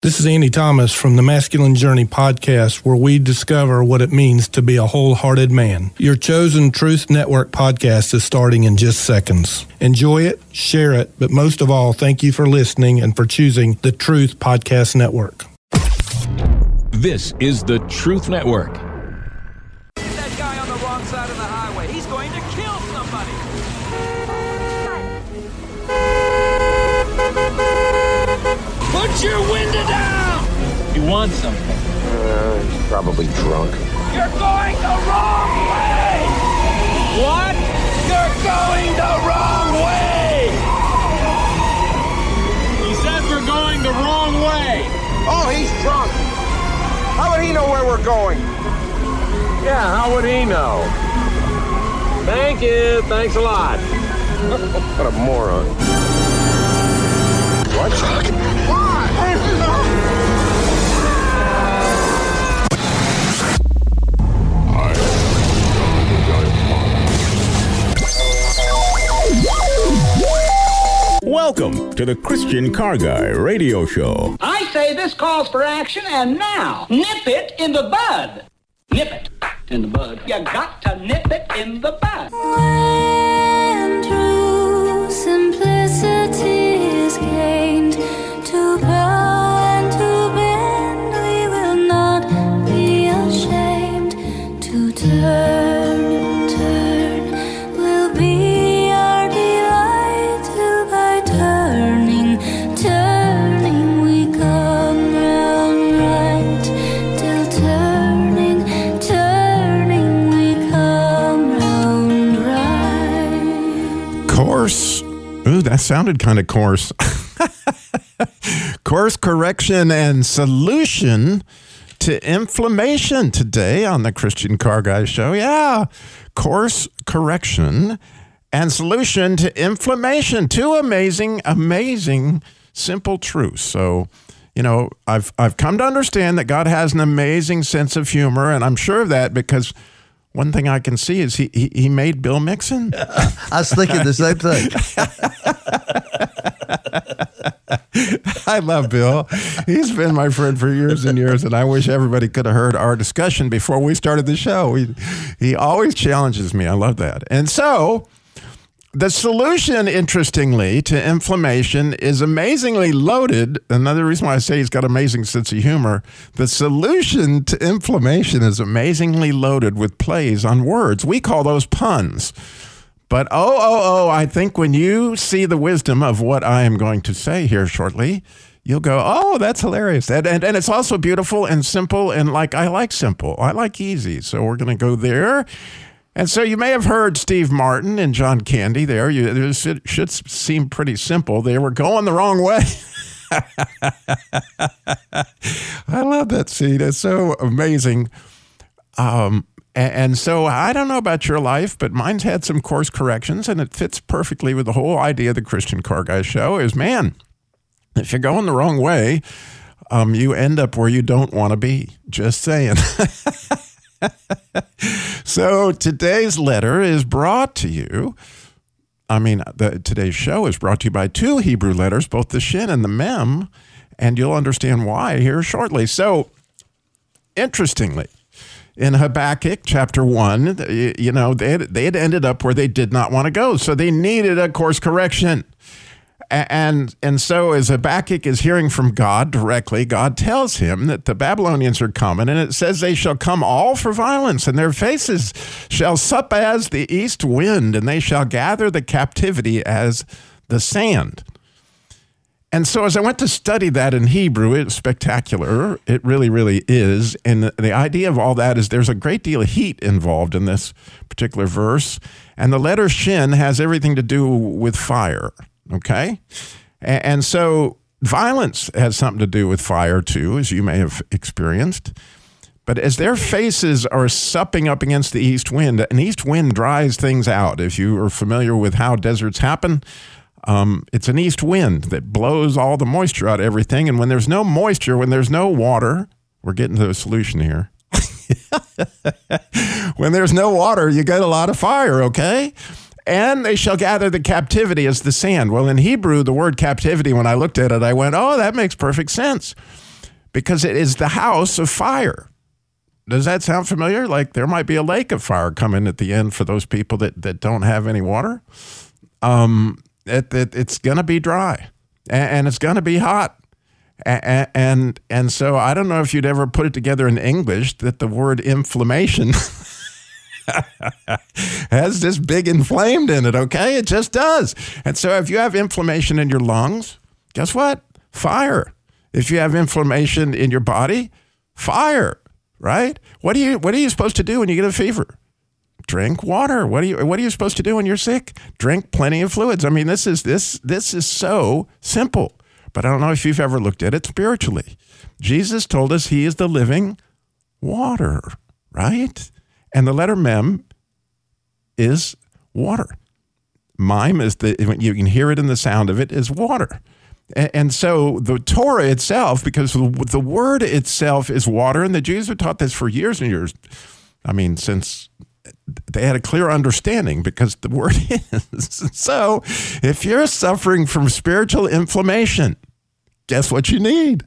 This is Andy Thomas from the Masculine Journey podcast, where we discover what it means to be a wholehearted man. Your chosen Truth Network podcast is starting in just seconds. Enjoy it, share it, but most of all, thank you for listening and for choosing the Truth Podcast Network. This is the Truth Network. Want something? Uh, he's probably drunk. You're going the wrong way! What? You're going the wrong way! He says we're going the wrong way. Oh, he's drunk. How would he know where we're going? Yeah, how would he know? Thank you. Thanks a lot. What a moron. What? Welcome to the Christian Car Guy Radio Show. I say this calls for action, and now, nip it in the bud. Nip it in the bud. You got to nip it in the bud. Sounded kind of coarse. course correction and solution to inflammation today on the Christian Car Guy Show. Yeah, course correction and solution to inflammation. Two amazing, amazing, simple truths. So, you know, I've I've come to understand that God has an amazing sense of humor, and I'm sure of that because one thing I can see is he he, he made Bill Mixon. I was thinking the same thing. I love Bill. He's been my friend for years and years, and I wish everybody could have heard our discussion before we started the show. He, he always challenges me. I love that. And so, the solution, interestingly, to inflammation is amazingly loaded. Another reason why I say he's got amazing sense of humor. The solution to inflammation is amazingly loaded with plays on words. We call those puns. But oh, oh, oh, I think when you see the wisdom of what I am going to say here shortly, you'll go, oh, that's hilarious. And, and, and it's also beautiful and simple. And like, I like simple, I like easy. So we're going to go there. And so you may have heard Steve Martin and John Candy there. You, this should, seem pretty simple. They were going the wrong way. I love that scene. It's so amazing. Um, and so I don't know about your life, but mine's had some course corrections, and it fits perfectly with the whole idea of the Christian Car Guy show is man, if you're going the wrong way, um, you end up where you don't want to be. Just saying. so today's letter is brought to you. I mean, the, today's show is brought to you by two Hebrew letters, both the Shin and the Mem, and you'll understand why here shortly. So, interestingly, in Habakkuk chapter one, you know, they they had ended up where they did not want to go. So they needed a course correction. And, and so as Habakkuk is hearing from God directly, God tells him that the Babylonians are coming, and it says they shall come all for violence, and their faces shall sup as the east wind, and they shall gather the captivity as the sand. And so, as I went to study that in Hebrew, it's spectacular. It really, really is. And the, the idea of all that is there's a great deal of heat involved in this particular verse. And the letter shin has everything to do with fire. Okay. And, so, violence has something to do with fire too, as you may have experienced. But as their faces are supping up against the east wind, an east wind dries things out. If you are familiar with how deserts happen, um, it's an east wind that blows all the moisture out of everything. And when there's no moisture, when there's no water, we're getting to a solution here. when there's no water, you get a lot of fire, okay? And they shall gather the captivity as the sand. Well, in Hebrew, the word captivity, when I looked at it, I went, oh, that makes perfect sense. because it is the house of fire. Does that sound familiar? Like there might be a lake of fire coming at the end for those people that, that don't have any water. Um, it, it, it's going to be dry and, and it's going to be hot. And, and and so I don't know if you'd ever put it together in English that the word inflammation has this big inflamed in it, okay? It just does. And so if you have inflammation in your lungs, guess what? Fire. If you have inflammation in your body, fire, right? What are you what are you supposed to do when you get a fever? Drink water. What are you what are you supposed to do when you're sick? Drink plenty of fluids. I mean, this is this this is so simple. But I don't know if you've ever looked at it spiritually. Jesus told us he is the living water, right? And the letter mem is water. Mime is the, you can hear it in the sound of it, is water. And, so the Torah itself, because the word itself is water, and the Jews have taught this for years and years. I mean, since they had a clear understanding because the word is. So if you're suffering from spiritual inflammation, guess what you need?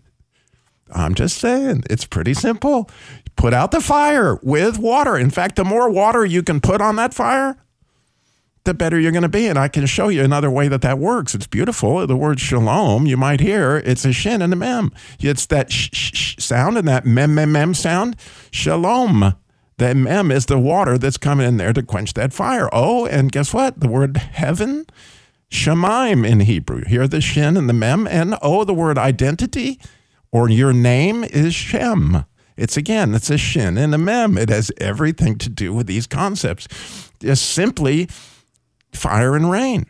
I'm just saying, it's pretty simple. Put out the fire with water. In fact, the more water you can put on that fire, the better you're going to be. And I can show you another way that that works. It's beautiful. The word shalom, you might hear, it's a shin and a mem. It's that sh, sh, sh sound and that mem, mem, mem sound. Shalom. The mem is the water that's coming in there to quench that fire. Oh, and guess what? The word heaven, shemaim in Hebrew. Hear the shin and the mem. And oh, the word identity or your name is Shem. It's again, it's a shin and a mem. It has everything to do with these concepts. Just simply fire and rain.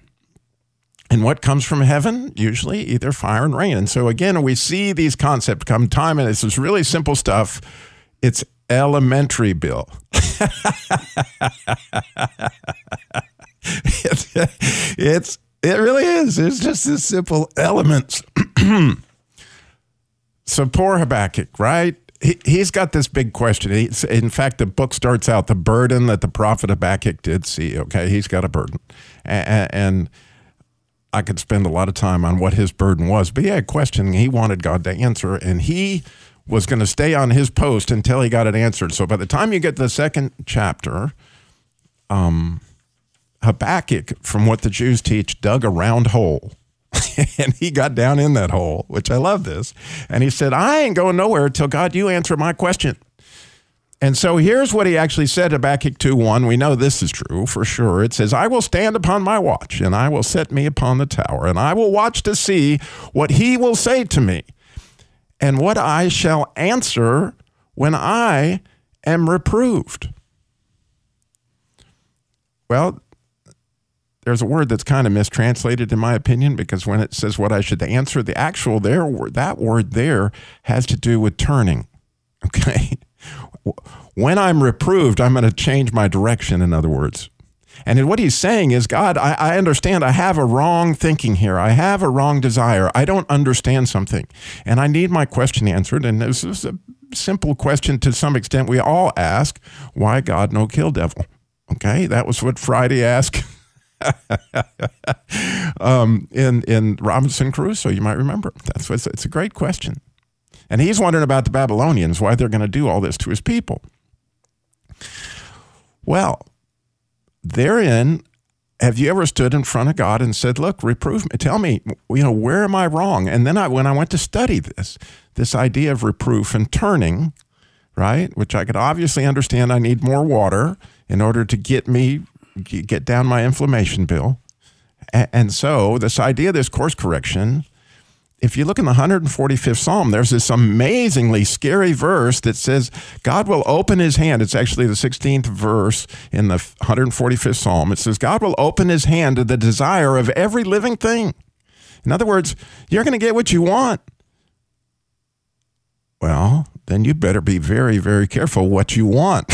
And what comes from heaven? Usually either fire and rain. And so again, we see these concepts come time, and this is really simple stuff. It's elementary, Bill. it's, it's it really is. It's just this simple elements. so poor Habakkuk, right? He, he's got this big question. He's, in fact, the book starts out the burden that the prophet Habakkuk did see. Okay, he's got a burden, and, and I could spend a lot of time on what his burden was. But he had a question he wanted God to answer, and he was going to stay on his post until he got it answered. So by the time you get to the second chapter, um, Habakkuk, from what the Jews teach, dug a round hole. and he got down in that hole, which I love this. And he said, I ain't going nowhere till God, you answer my question. And so here's what he actually said Habakkuk 2 1. We know this is true for sure. It says, I will stand upon my watch, and I will set me upon the tower, and I will watch to see what he will say to me, and what I shall answer when I am reproved. Well, there's a word that's kind of mistranslated in my opinion because when it says what I should answer, the actual there that word there has to do with turning. Okay. When I'm reproved, I'm going to change my direction, in other words. And what he's saying is, God, I, I, understand I have a wrong thinking here. I have a wrong desire. I don't understand something. And I need my question answered. And this is a simple question to some extent we all ask why God no kill devil? Okay. That was what Friday asked um, in in Robinson Crusoe. You might remember. That's what, it's a great question, and he's wondering about the Babylonians, why they're going to do all this to his people. Well, therein, have you ever stood in front of God and said, "Look, reprove me. Tell me, you know, where am I wrong?" And then I, when I went to study this, this idea of reproof and turning, right, which I could obviously understand, I need more water in order to get me get down my inflammation bill. And so, this idea of this course correction, if you look in the 145th Psalm, there's this amazingly scary verse that says, God will open his hand. It's actually the 16th verse in the 145th Psalm. It says, God will open his hand to the desire of every living thing. In other words, you're going to get what you want. Well, then you better be very, very careful what you want.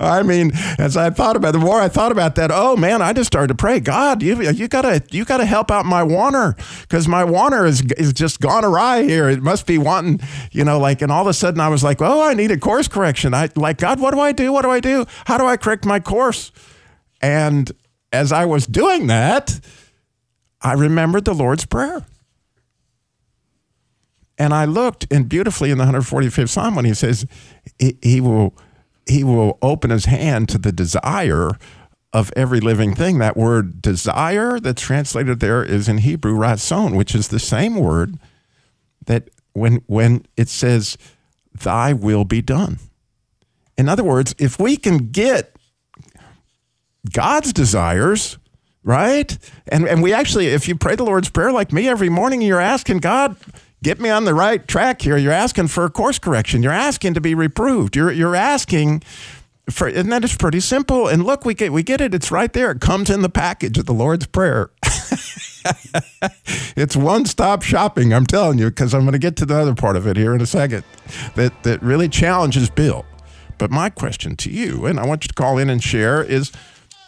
I mean, as I thought about it, the more I thought about that, oh man, I just started to pray, God, you you gotta you gotta help out my wanter because my wanter is is just gone awry here. It must be wanting, you know, like, and all of a sudden I was like, oh, I need a course correction. I like God, what do I do? What do I do? How do I correct my course? And as I was doing that, I remembered the Lord's Prayer. And I looked, and beautifully in the 145th Psalm, when he says, he, he will he will open his hand to the desire of every living thing. That word desire that's translated there is in Hebrew ratzon, which is the same word that when when it says thy will be done. In other words, if we can get God's desires, right? And and we actually if you pray the Lord's prayer like me every morning you're asking God get me on the right track here. You're asking for a course correction. You're asking to be reproved. You're you're asking for, and that is pretty simple. And look, we get we get it. It's right there. It comes in the package of the Lord's Prayer. it's one stop shopping. I'm telling you, because I'm going to get to the other part of it here in a second. That that really challenges Bill. But my question to you, and I want you to call in and share, is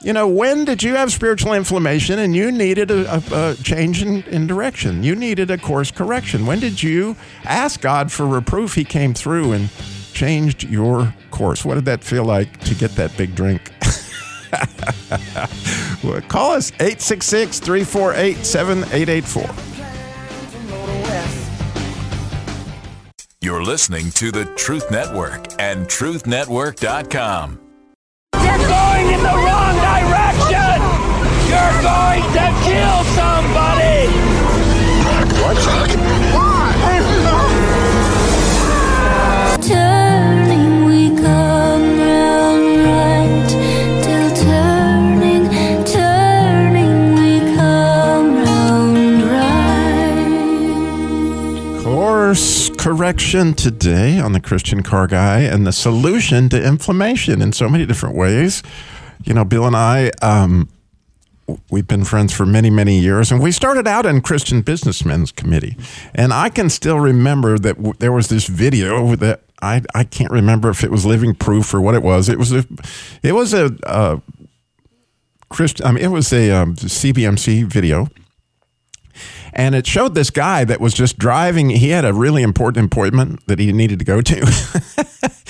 you know, when did you have spiritual inflammation and you needed a, a, a, change in, in direction? You needed a course correction. When did you ask God for reproof? He came through and changed your course. What did that feel like to get that big drink? well, call us 866 348 7884. You're listening to the Truth Network and TruthNetwork.com. You're going to kill somebody! Turning, we come round right. Till turning, turning, we come round right. Course correction today on the Christian Car Guy and the solution to inflammation in so many different ways. You know, Bill and I, um, we've been friends for many, many years, and we started out in Christian Businessmen's Committee. And I can still remember that w- there was this video that I, I can't remember if it was Living Proof or what it was. It was a, it was a, uh, Christian, I mean, it was a um, CBMC video and it showed this guy that was just driving. He had a really important appointment that he needed to go to.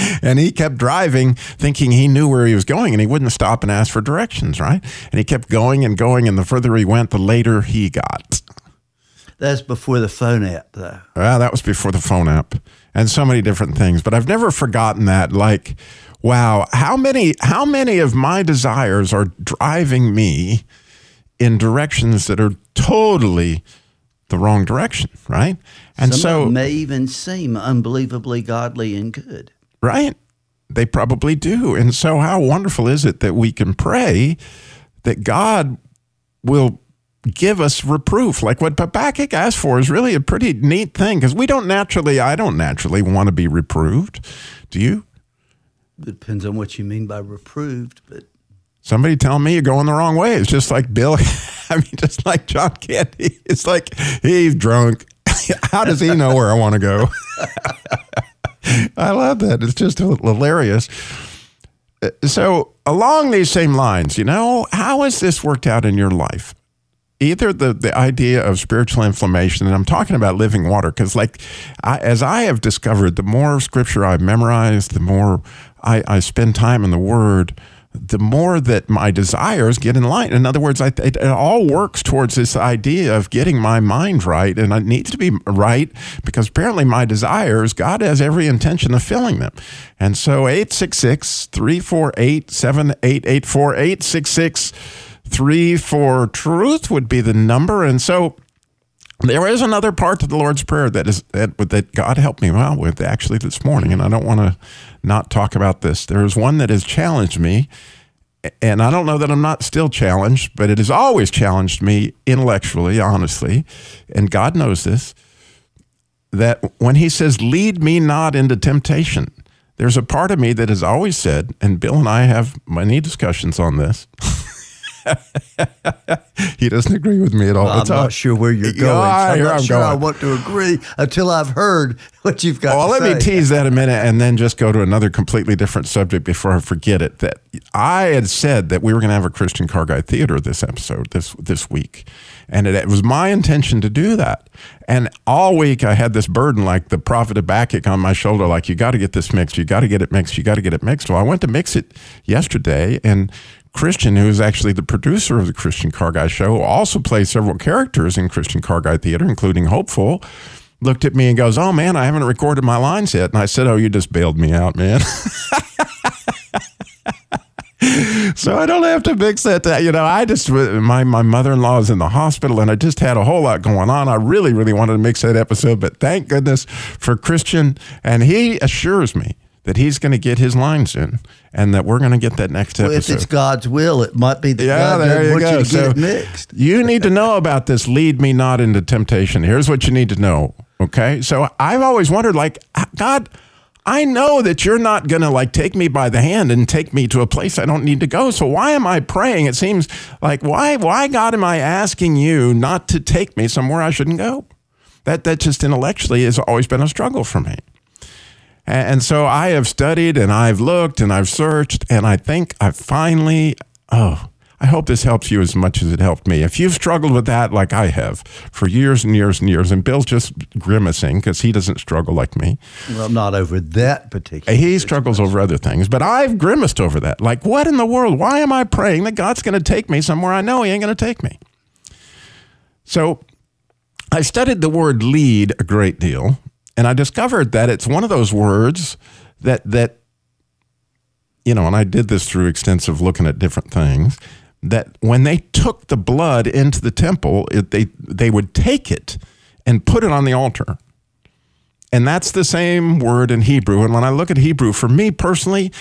and he kept driving thinking he knew where he was going and he wouldn't stop and ask for directions, right? And he kept going and going. And the further he went, the later he got. That's before the phone app, though. Well, that was before the phone app and so many different things. But I've never forgotten that. Like, wow, how many how many of my desires are driving me in directions that are totally the wrong direction, right? And Some so may even seem unbelievably godly and good. Right. They probably do. And so, how wonderful is it that we can pray that God will give us reproof? Like what Habakkuk asked for is really a pretty neat thing because we don't naturally, I don't naturally want to be reproved. Do you? Depends on what you mean by reproved, but Somebody tell me you're going the wrong way. It's just like Bill. I mean, just like John Candy. It's like he's drunk. How does he know where I want to go? I love that. It's just hilarious. Uh, so, along these same lines, you know, how has this worked out in your life? Either the, the idea of spiritual inflammation, and I'm talking about living water, because, like, I, as I have discovered, the more scripture I've memorized, the more I, I spend time in the Word, the more that my desires get in line. In other words, I, it, it, all works towards this idea of getting my mind right, and it needs to be right because apparently my desires, God has every intention of filling them. And so 866 348 7884 866 34 Truth would be the number. And so there is another part to the Lord's Prayer that is that, that God helped me well with actually this morning, and I don't want to not talk about this. There is one that has challenged me, and I don't know that I'm not still challenged, but it has always challenged me intellectually, honestly, and God knows this. That when He says, "Lead me not into temptation," there's a part of me that has always said, and Bill and I have many discussions on this. he doesn't agree with me at all. Well, I'm not sure where you're going. I'm not I'm sure I want to agree until I've heard what you've got to say. Well, let say. me tease that a minute and then just go to another completely different subject before I forget it. That I had said that we were going to have a Christian Car Guy Theater this episode this this week, and it, it was my intention to do that. And all week I had this burden, like the prophet Habakkuk, on my shoulder, like you got to get this mixed, you got to get it mixed, you got to get it mixed. Well, I went to mix it yesterday, and Christian, who is actually the producer of the Christian Car Guy show, also plays several characters in Christian Car Guy Theater, including Hopeful looked at me and goes, "Oh man, I haven't recorded my lines yet." And I said, "Oh, you just bailed me out, man." so I don't have to mix that. uh, You know, I just my my mother in law is in the hospital, and I just had a whole lot going on. I really, really wanted to mix that episode, but thank goodness for Christian, and he assures me that he's going to get his lines in, and that we're going to get that next Well, if it's God's will, it might be that Yeah, God there you go. you to So mixed. you need to know about this. Lead me not into temptation. Here's what you need to know. Okay. So I've always wondered, like, uh, God, I know that you're not going to like take me by the hand and take me to a place I don't need to go. So why am I praying? It seems like why, why God am I asking you not to take me somewhere I shouldn't go? That that just intellectually has always been a struggle for me. And so I have studied and I've looked and I've searched, and I think I finally, oh, I hope this helps you as much as it helped me. If you've struggled with that like I have for years and years and years, and Bill's just grimacing because he doesn't struggle like me. Well, not over that particular. He struggles over other things, but I've grimaced over that. Like, what in the world? Why am I praying that God's going to take me somewhere I know He ain't going to take me? So I studied the word lead a great deal, and I discovered that it's one of those words that that you know, and I did this through extensive looking at different things. That when they took the blood into the temple, it, they they would take it and put it on the altar. And that's the same word in Hebrew. And when I look at Hebrew, for me personally,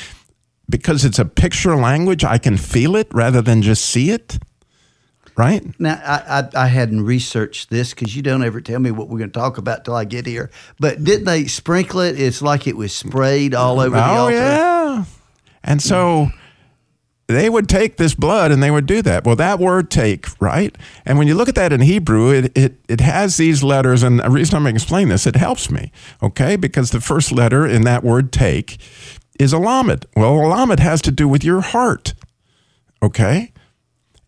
because it's a picture language, I can feel it rather than just see it. Right? Now, I, I, I hadn't researched this because you don't ever tell me what we're going to talk about till I get here. But didn't they sprinkle it? It's like it was sprayed all over the oh, altar. yeah. And so they would take this blood and they would do that. Well, that word take, right? And when you look at that in Hebrew, it, it, it has these letters. And the reason I'm going to explain this, it helps me, okay? Because the first letter in that word take is a lamed. Well, a lamed has to do with your heart, okay?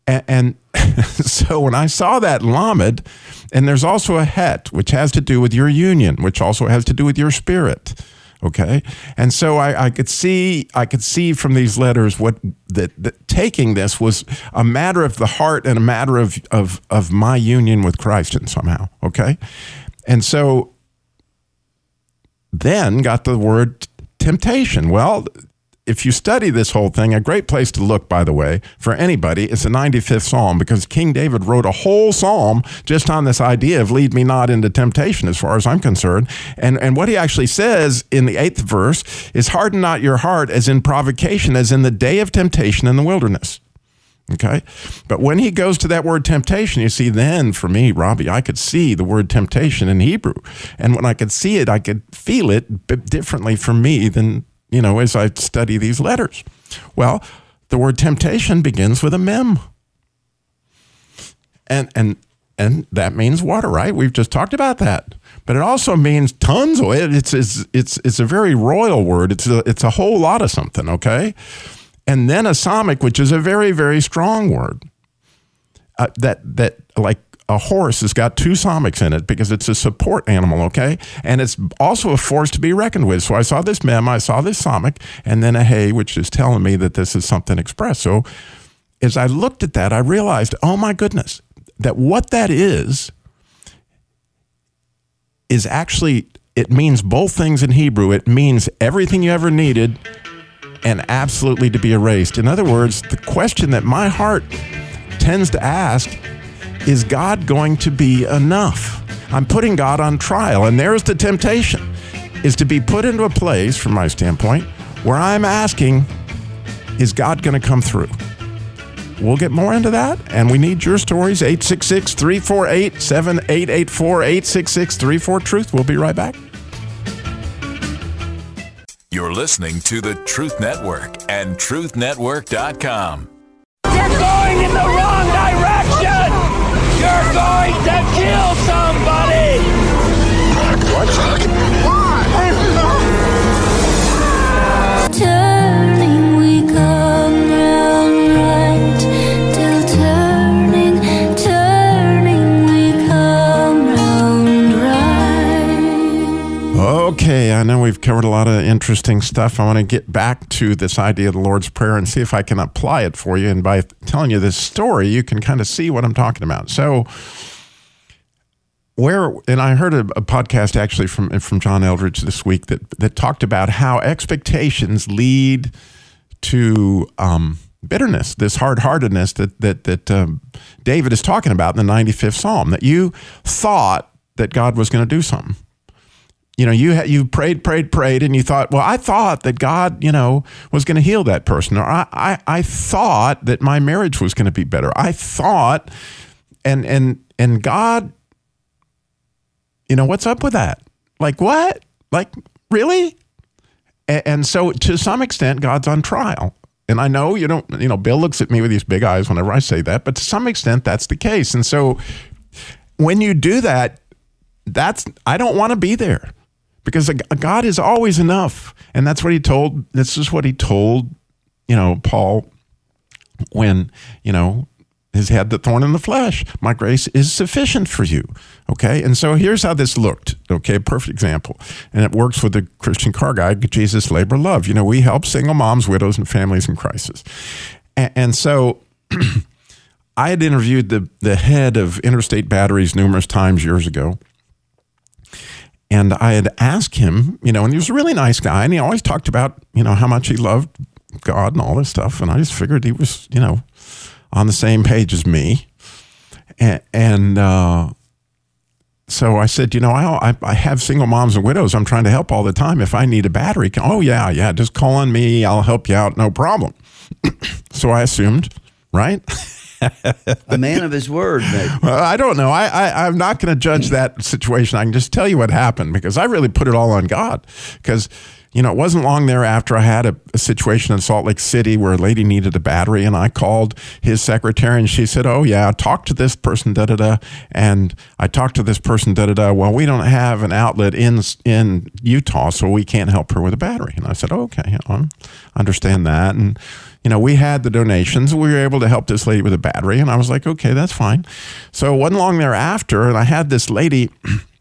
And, and so when I saw that lamed, and there's also a het, which has to do with your union, which also has to do with your spirit. Okay, and so I, I could see I could see from these letters what that, that taking this was a matter of the heart and a matter of of of my union with Christ and somehow. Okay, and so then got the word temptation. Well, if you study this whole thing, a great place to look, by the way, for anybody is the 95th Psalm because King David wrote a whole psalm just on this idea of lead me not into temptation, as far as I'm concerned. And, and what he actually says in the eighth verse is harden not your heart as in provocation, as in the day of temptation in the wilderness. Okay. But when he goes to that word temptation, you see, then for me, Robby, I could see the word temptation in Hebrew. And when I could see it, I could feel it differently for me than, you know, as I study these letters. Well, the word temptation begins with a mem. And, and, and that means water, right? We've just talked about that. But it also means tons of it. It's, it's, it's, it's a very royal word. It's a, it's a whole lot of something, okay? and then a samekh, which is a very, very strong word. Uh, that that like a horse has got two samekhs in it because it's a support animal, okay? And it's also a force to be reckoned with. So I saw this mem, I saw this samekh, and then a hey, which is telling me that this is something expressed. So as I looked at that, I realized, oh my goodness, that what that is is actually it means both things in Hebrew. It means everything you ever needed and absolutely to be erased. In other words, the question that my heart tends to ask is God going to be enough? I'm putting God on trial, and there's the temptation is to be put into a place from my standpoint where I'm asking is God going to come through? We'll get more into that, and we need your stories 866 348 7884 866 34 Truth. We'll be right back. You're listening to the Truth Network and TruthNetwork.com. You're going in the wrong direction! You're going to kill somebody! Turning, I know we've covered a lot of interesting stuff. I want to get back to this idea of the Lord's Prayer and see if I can apply it for you. And by telling you this story, you can kind of see what I'm talking about. So, where and I heard a, a, podcast actually from from John Eldredge this week that that talked about how expectations lead to um, bitterness, this hard heartedness that that that um, David is talking about in the 95th Psalm. That you thought that God was going to do something. You know, you you prayed, prayed, prayed, and you thought, well, I thought that God, you know, was going to heal that person, or I, I, I thought that my marriage was going to be better. I thought, and and and God, you know, what's up with that? Like what? Like really? And, and so, to some extent, God's on trial. And I know you don't, you know, Bill looks at me with these big eyes whenever I say that, but to some extent, that's the case. And so, when you do that, that's, I don't want to be there because God is always enough. And that's what he told, this is what he told, you know, Paul when, you know, has had the thorn in the flesh. My grace is sufficient for you. Okay. And so here's how this looked. Okay. Perfect example. And it works with the Christian car guy, Jesus Labor Love. You know, we help single moms, widows, and families in crisis. And, and so I had interviewed the, the head of Interstate Batteries numerous times years ago. And I had asked him, you know, and he was a really nice guy, and he always talked about, you know, how much he loved God and all this stuff. And I just figured he was, you know, on the same page as me. And, and uh, so I said, you know, I, I have single moms and widows I'm trying to help all the time. If I need a battery, oh, yeah, yeah, just call on me. I'll help you out. No problem. so I assumed, right? a man of his word, maybe. Well, I don't know. I, I, I'm not going to judge that situation. I can just tell you what happened because I really put it all on God. Because you know, it wasn't long thereafter I had a, a, situation in Salt Lake City where a lady needed a battery, and I called his secretary, and she said, "Oh yeah, talk to this person, da da da." And I talked to this person, da da da. Well, we don't have an outlet in in Utah, so we can't help her with a battery. And I said, oh, "Okay, I understand that." And you know, we had the donations. We were able to help this lady with a battery, and I was like, "Okay, that's fine." So it wasn't long thereafter, and I had this lady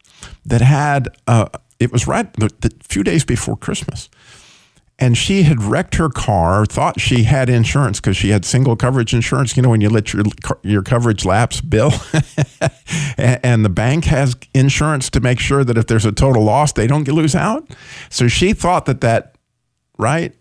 that had. a it was right the, the few days before Christmas. And she had wrecked her car, thought she had insurance because she had single coverage insurance. You know, when you let your, your coverage lapse, Bill, and, and the bank has insurance to make sure that if there's a total loss, they don't lose out. So she thought that that, right,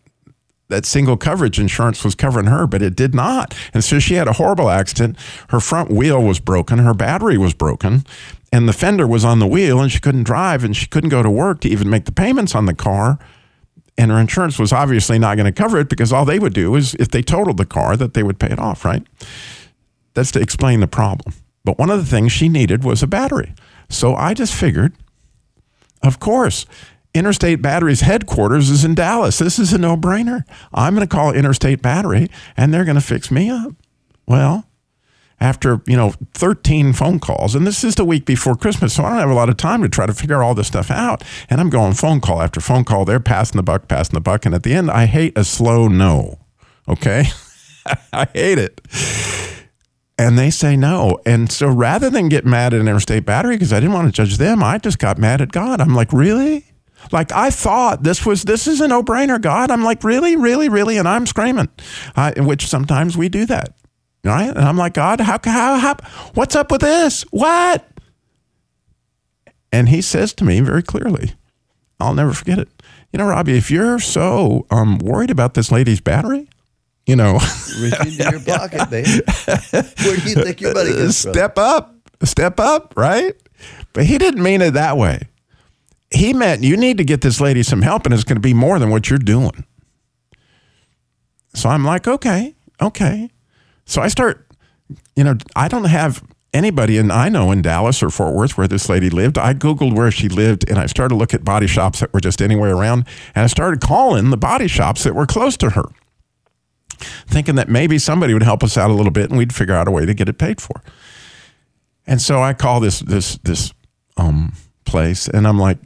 that single coverage insurance was covering her, but it did not. And so she had a horrible accident. Her front wheel was broken, her battery was broken, and the fender was on the wheel and she couldn't drive and she couldn't go to work to even make the payments on the car. And her insurance was obviously not going to cover it because all they would do is if they totaled the car that they would pay it off right? That's to explain the problem. But one of the things she needed was a battery. So i just figured of course interstate battery's headquarters is in dallas. This is a no-brainer. I'm going to call interstate battery and they're going to fix me up. Well after you know 13 phone calls and this is the week before christmas so i don't have a lot of time to try to figure all this stuff out and i'm going phone call after phone call. They're passing the buck passing the buck and at the end i hate a slow no okay? I hate it. And they say no and so rather than get mad at interstate battery because i didn't want to judge them i just got mad at god. I'm like really like I thought this was this is a no brainer, God. I'm like really, really, really, and I'm screaming, I, which sometimes we do that. Right? And I'm like, God, how, how, how, what's up with this? What? And he says to me very clearly, I'll never forget it. You know, Robby, if you're so um, worried about this lady's battery, you know, reach into your pocket, baby. Where do you think your money comes Step from? up, step up, right? But he didn't mean it that way. He meant you need to get this lady some help, and it's going to be more than what you're doing. So I'm like, okay, okay. So I start, you know, I don't have anybody and I know in Dallas or Fort Worth where this lady lived. I Googled where she lived and I started to look at body shops that were just anywhere around. And I started calling the body shops that were close to her, thinking that maybe somebody would help us out a little bit and we'd figure out a way to get it paid for. And so I call this this this um, place and I'm like,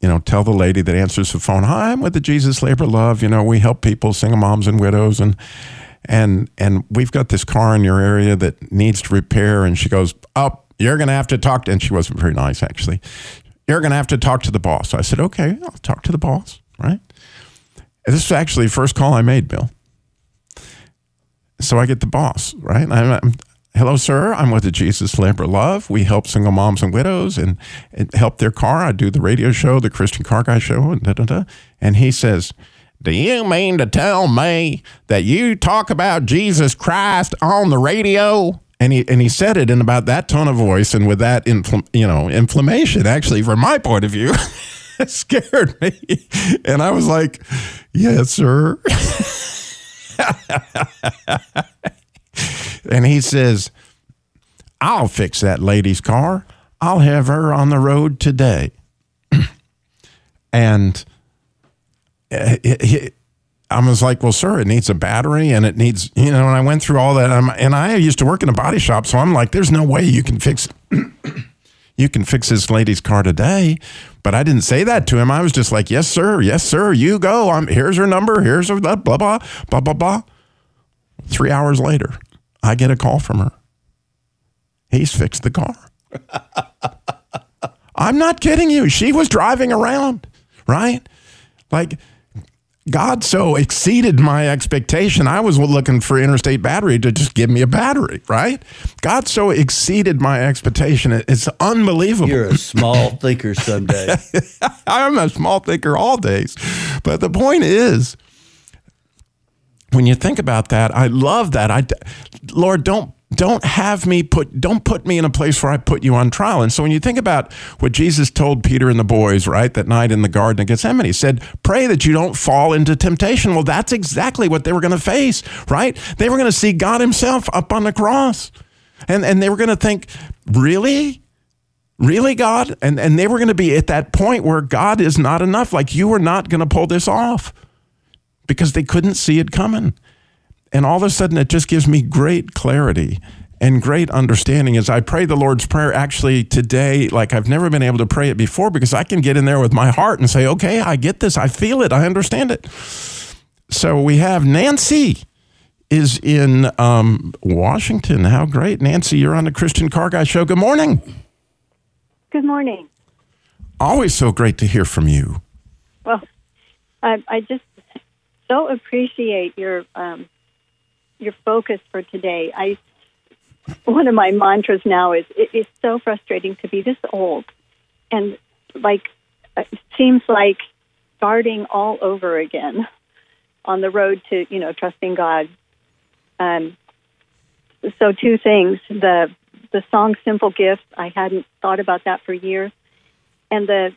you know, tell the lady that answers the phone, Hi, I'm with the Jesus Labor Love. You know, we help people, single moms and widows and and and we've got this car in your area that needs to repair. And she goes oh, you're going to have to talk to and she wasn't very nice actually. You're going to have to talk to the boss. I said okay i'll talk to the boss right? And this is actually the first call i made bill. So i get the boss right? I'm, Hello, sir. I'm with the Jesus Labor Love. We help single moms and widows and, and help their car. I do the radio show, the Christian Car Guy show, and da da da. And he says, Do you mean to tell me that you talk about Jesus Christ on the radio? And he and he said it in about that tone of voice and with that infl- you know inflammation. Actually, from my point of view, it scared me. And I was like, Yes, sir. and he says, I'll fix that lady's car. I'll have her on the road today. and eh, it, I was like, well, sir, it needs a battery and it needs, you know, and I went through all that. And I used to work in a body shop. So I'm like, there's no way you can fix, you can fix this lady's car today. But I didn't say that to him. I was just like, yes, sir. Yes, sir. You go. I'm, here's her number. Here's her blah, blah, blah, blah, blah. Three hours later, I get a call from her. He's fixed the car. I'm not kidding you. She was driving around, right? Like, God so exceeded my expectation. I was looking for Interstate Battery to just give me a battery, right? God so exceeded my expectation. It's unbelievable. You're a small thinker someday. I'm a small thinker all days. But the point is, when you think about that, I love that. I, Lord, don't don't have me put don't put me in a place where I put you on trial. And so when you think about what Jesus told Peter and the boys, right, that night in the garden of Gethsemane, he said, "Pray that you don't fall into temptation." Well, that's exactly what they were going to face, right? They were going to see God himself up on the cross. And and they were going to think, "Really? Really, God?" And and they were going to be at that point where God is not enough, like you were not going to pull this off. Because they couldn't see it coming. And all of a sudden, it just gives me great clarity and great understanding as I pray the Lord's Prayer actually today, like I've never been able to pray it before because I can get in there with my heart and say, okay, I get this. I feel it. I understand it. So we have Nancy is in um, Washington. How great. Nancy, you're on the Christian Car Guy Show. Good morning. Good morning. Always so great to hear from you. Well, I, I just so appreciate your um, your focus for today. I one of my mantras now is it is so frustrating to be this old and like it seems like starting all over again on the road to you know trusting God. Um, so two things the the song "Simple Gift" I hadn't thought about that for years, and the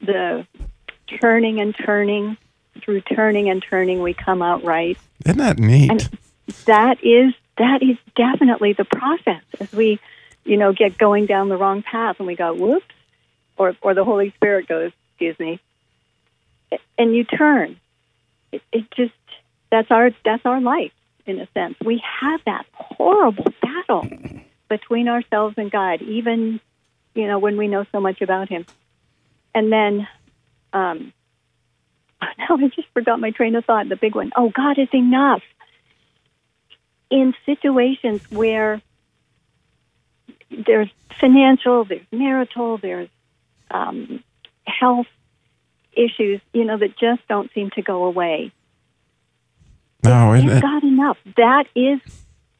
the turning and turning through turning and turning we come out right. Isn't that neat? And that is that is definitely the process as we, you know, get going down the wrong path and we go, whoops, or or the Holy Spirit goes, excuse me, and you turn. It, it just that's our that's our life in a sense. We have that horrible battle between ourselves and God, even you know when we know so much about Him, and then. Um, now I just forgot my train of thought. The big one. Oh, God is enough in situations where there's financial, there's marital, there's um, health issues, you know, that just don't seem to go away. No, is God enough? That is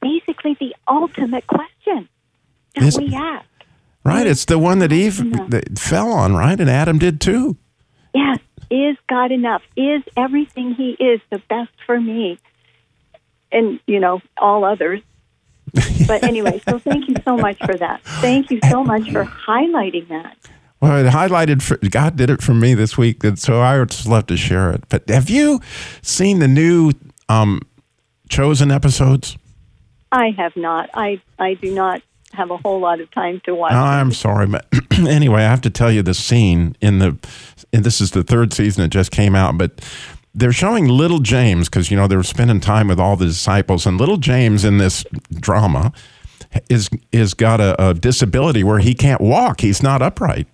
basically the ultimate question that we ask. right. It's the one that Eve that fell on, right? And Adam did too. Yes, is God enough? Is everything He is the best for me? And, you know, all others. But anyway, so thank you so much for that. Thank you so much for highlighting that. Well, it highlighted for God did it for me this week, and so I would just love to share it. But have you seen the new um, chosen episodes? I have not. I, I do not have a whole lot of time to watch. I'm sorry, but anyway, I have to tell you the scene in the, and this is the third season. It just came out, but they're showing little James because you know they're spending time with all the disciples, and little James in this drama is is got a, a disability where he can't walk. He's not upright.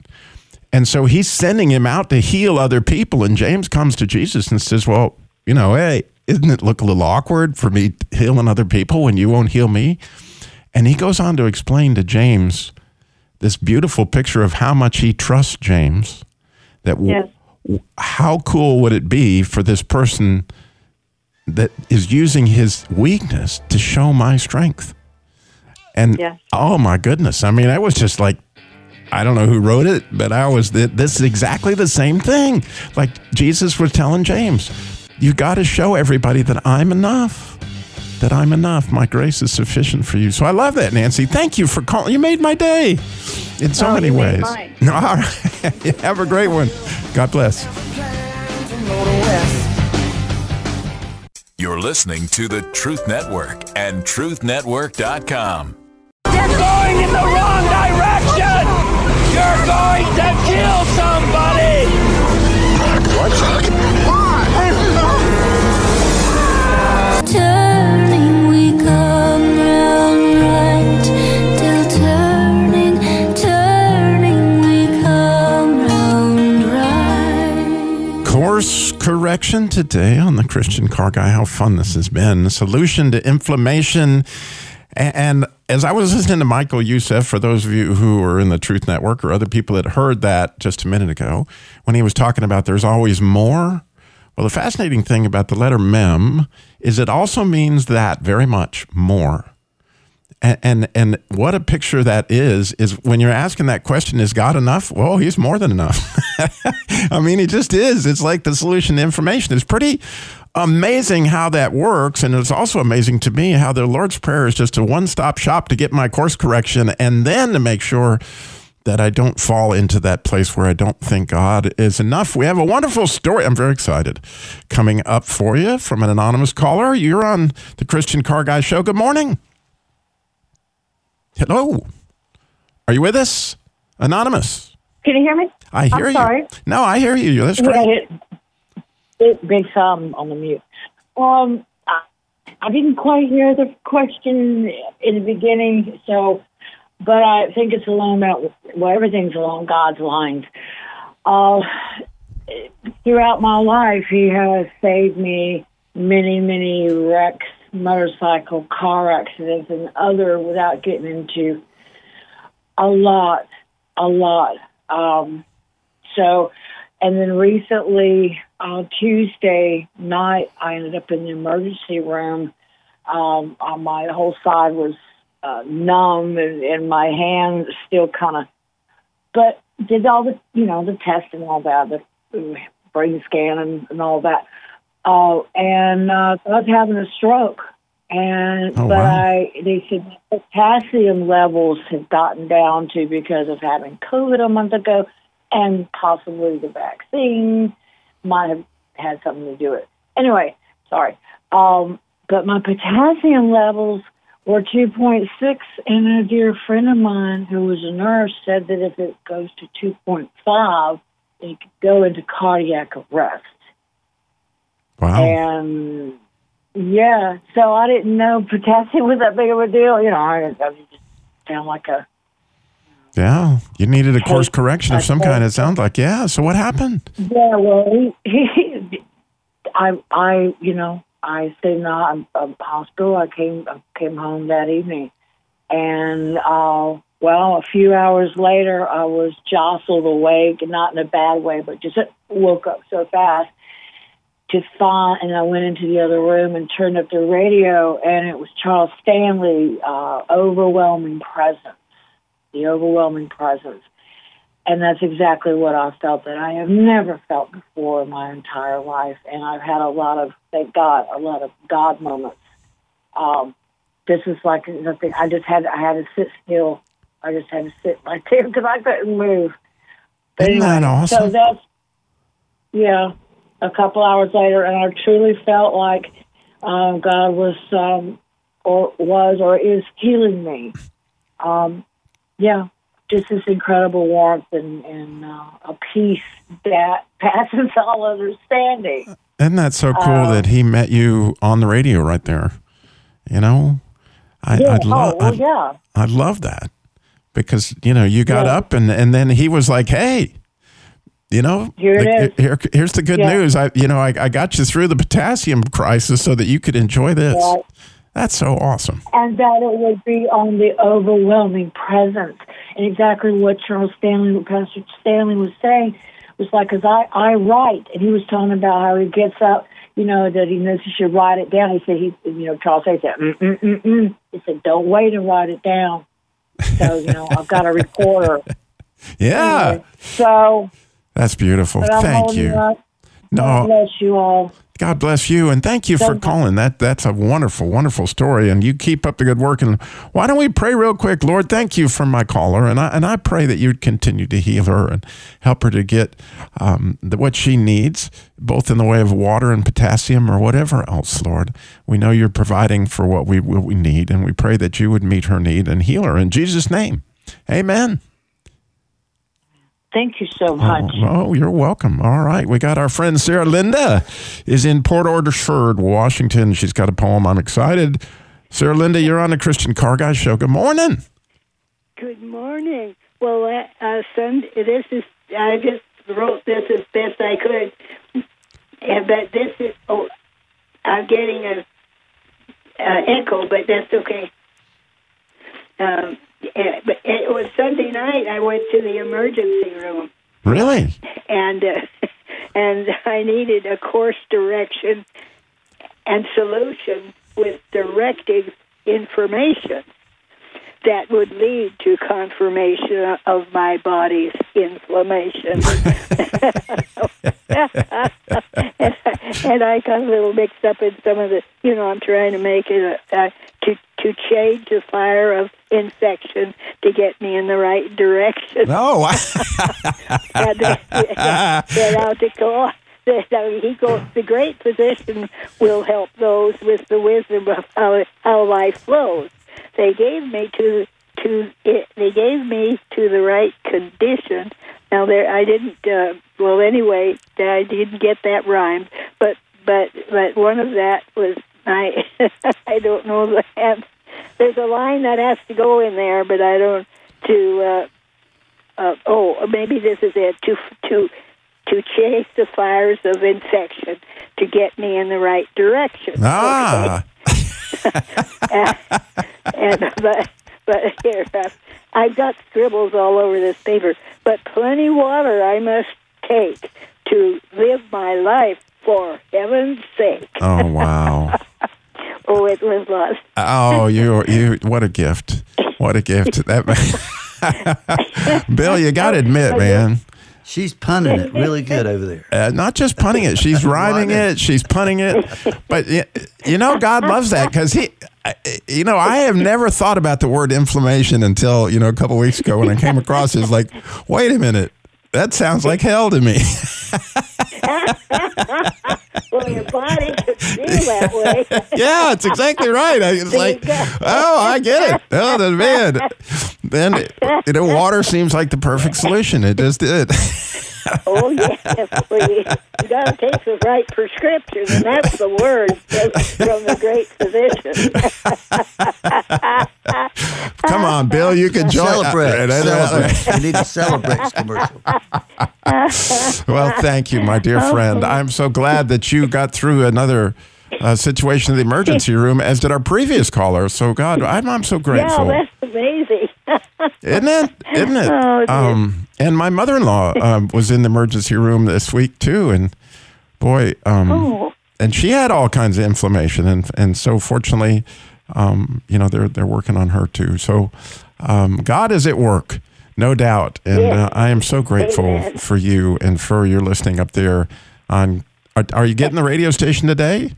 And so he's sending him out to heal other people. And James comes to Jesus and says, Well, you know, hey, isn't it look a little awkward for me healing other people when you won't heal me? And he goes on to explain to James this beautiful picture of how much he trusts James. That w- Yes. w- how cool would it be for this person that is using his weakness to show my strength? And Yes. oh my goodness, I mean, I was just like, I don't know who wrote it, but I was th- this is exactly the same thing. Like Jesus was telling James, you got to show everybody that I'm enough. That I'm enough. My grace is sufficient for you. So I love that, Nancy. Thank you for calling. You made my day in so Oh, many ways. All right. Have a great one. God bless. You're listening to the Truth Network and TruthNetwork.com. You're going in the wrong direction! You're going to kill somebody! Turning, correction today on the Christian Car Guy. How fun this has been. Solution to inflammation. And as I was listening to Michael Youssef, for those of you who are in the Truth Network or other people that heard that just a minute ago, when he was talking about there's always more. Well, the fascinating thing about the letter mem is it also means that very much more. And, and and what a picture that is is when you're asking that question is god enough well he's more than enough i mean he just is it's like the solution to information is pretty amazing how that works and it's also amazing to me how the lord's prayer is just a one-stop shop to get my course correction and then to make sure that I don't fall into that place where I don't think God is enough. We have a wonderful story. I'm very excited coming up for you from an anonymous caller. You're on the Christian Car Guy Show. Good morning. Hello. Are you with us? Anonymous. Can you hear me? I hear I'm you. sorry. No, I hear you. That's Yeah, great. it, it, big thumb on the mute. Um, I, I didn't quite hear the question in the beginning, so, but I think it's along that. Well, everything's along God's lines. Uh, throughout my life, He has saved me many, many wrecks, motorcycle, car accidents, and other without getting into a lot, a lot. Um, so, and then recently, uh, Tuesday night, I ended up in the emergency room. Um, uh, my whole side was uh, numb, and, and my hand still kind of. But did all the, you know, the test and all that, the brain scan and, and all that. Uh, and uh, so I was having a stroke. And Oh, but wow. I they said potassium levels had gotten down to because of having COVID a month ago, and possibly the vaccine might have had something to do with it. Anyway, sorry. Um, but my potassium levels were 2.6, and a dear friend of mine who was a nurse said that if it goes to 2.5, it could go into cardiac arrest. Wow. And yeah, so I didn't know potassium was that big of a deal. You know, I, I just sound like a Yeah. You needed a course correction of some kind. It sounds like, yeah. So what happened? yeah. Well, he, he I, I, you know, I stayed in the ho- um, hospital. I came, I came home that evening, and uh, well, a few hours later, I was jostled awake, not in a bad way, but just woke up so fast to find, and I went into the other room and turned up the radio, and it was Charles Stanley, uh, overwhelming presence, the overwhelming presence. And that's exactly what I felt that I have never felt before in my entire life. And I've had a lot of, thank God, a lot of God moments. Um, this is like nothing. I just had, I had to sit still. I just had to sit right there because I couldn't move. But Isn't that anyway, So that's, yeah, a couple hours later, and I truly felt like um, God was, um, or was, or is healing me. Um, yeah, just this incredible warmth and, and uh, a peace that passes all understanding. Isn't that so cool Uh, that he met you on the radio right there? You know, I, yeah. I'd love, oh, well, I'd, yeah. I love that because you know you got Yeah. up and and then he was like, hey. You know, Here it like, is. here- here's the good Yeah. news. I, you know, I, I got you through the potassium crisis so that you could enjoy this. Right. That's so awesome. and that it would be on the overwhelming presence. And exactly what Charles Stanley, what Pastor Stanley was saying was like, because I, I write, and he was talking about how he gets up, you know, that he knows he should write it down. He said he, you know, Charles said, mm mm mm mm. He said, don't wait and write it down. So you know, I've got a recorder. Yeah. Anyway, so That's beautiful. Thank you. up. No. God bless you all. God bless you, and thank you for you. calling. That that's a wonderful, wonderful story, and you keep up the good work. And why don't we pray real quick, Lord? Thank you for my caller, and I and I pray that you'd continue to heal her and help her to get um, the, what she needs, both in the way of water and potassium or whatever else, Lord. We know you're providing for what we what we need, and we pray that you would meet her need and heal her in Jesus' name. Amen. Thank you so much. Oh, you're welcome. All right. We got our friend Sarah Linda is in Port Orchard, Washington. She's got a poem. I'm excited. Sarah Linda, you're on the Christian Car Guy Show. Good morning. Good morning. Well, uh, uh, Sunday, this is, I just wrote this as best I could. And, but this is, oh, I'm getting a, a echo, but that's okay. Um, it was Sunday night. I went to the emergency room, Really? and uh, and I needed a course direction and solution with directive information that would lead to confirmation of my body's inflammation. and I got a little mixed up in some of the, you know, I'm trying to make it a, to change the fire of infection to get me in the right direction. Oh, and to go. that He goes. The great physician will help those with the wisdom of how how life flows. They gave me to to it, they gave me to the right condition. Now there, I didn't. Uh, well, anyway, I didn't get that rhyme, but but but one of that was I. I don't know the hand. There's a line that has to go in there, but I don't to. Uh, uh, oh, maybe this is it. To to to chase the fires of infection to get me in the right direction. Ah. and, and but but here uh, I've got scribbles all over this paper. But plenty water I must take to live my life for heaven's sake. Oh, wow. oh, it was lost. Oh, you, you, what a gift. What a gift. That, Bill, you got to admit, man. She's punning it really good over there. Uh, not just punning it, she's rhyming it, she's punning it. But you know, God loves that because he, you know, I have never thought about the word inflammation until you know a couple weeks ago when I came across it. It's like, wait a minute, that sounds like hell to me. well, your body could feel that way. yeah, it's exactly right. I, it's like, oh, I get it. Oh, the man. Then you know, water seems like the perfect solution. It just did. oh yeah, well, you, you got to take the right prescription, and that's the word from the great physician. Come on, Bill, you can join. Celebrate. Celebrate. You need to Celebrate this commercial. well, thank you, my dear friend. I'm so glad that you got through another uh, situation in the emergency room, as did our previous caller. So, God, I'm, I'm so grateful. Yeah, that's amazing. Isn't it? Isn't it? Oh, um, and my mother-in-law um, was in the emergency room this week too, and boy, um, Oh. and she had all kinds of inflammation, and and so fortunately, um, you know, they're they're working on her too. So, um, God is at work, no doubt, and Yes. uh, I am so grateful Amen. for you and for your listening up there. On, are, are you getting the radio station today?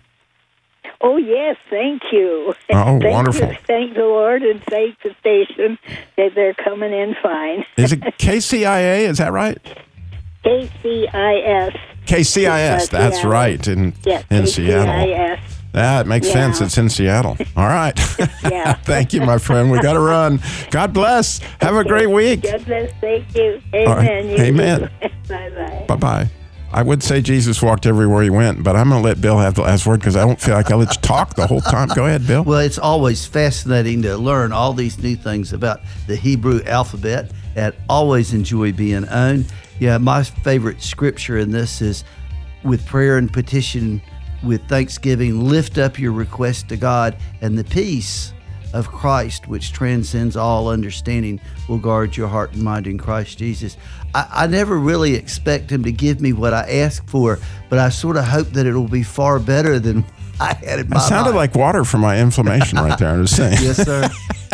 Oh yes, thank you. Oh, thank wonderful. You, thank the Lord and thank the station that they're coming in fine. Is it KCIA? Is that right? KCIS. KCIS. That's Seattle. right in Yes, in Seattle. KCIS. That makes Yeah. sense. It's in Seattle. All right. Yeah. Thank you, my friend. We got to run. God bless. Have a great week. God bless. Thank you. Amen. Right. You Amen. bye bye. Bye bye. I would say Jesus walked everywhere he went, but I'm going to let Bill have the last word because I don't feel like I let you talk the whole time. Go ahead, Bill. Well, it's always fascinating to learn all these new things about the Hebrew alphabet and always enjoy being owned. Yeah, my favorite scripture in this is with prayer and petition, with thanksgiving, lift up your request to God, and the peace of Christ, which transcends all understanding, will guard your heart and mind in Christ Jesus. I, I never really expect Him to give me what I ask for, but I sort of hope that it will be far better than I had in my It sounded mind. like water for my inflammation right there. I'm just saying. Yes, sir.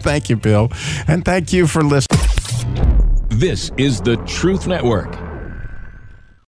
thank you, Bill. And thank you for listening. This is the Truth Network.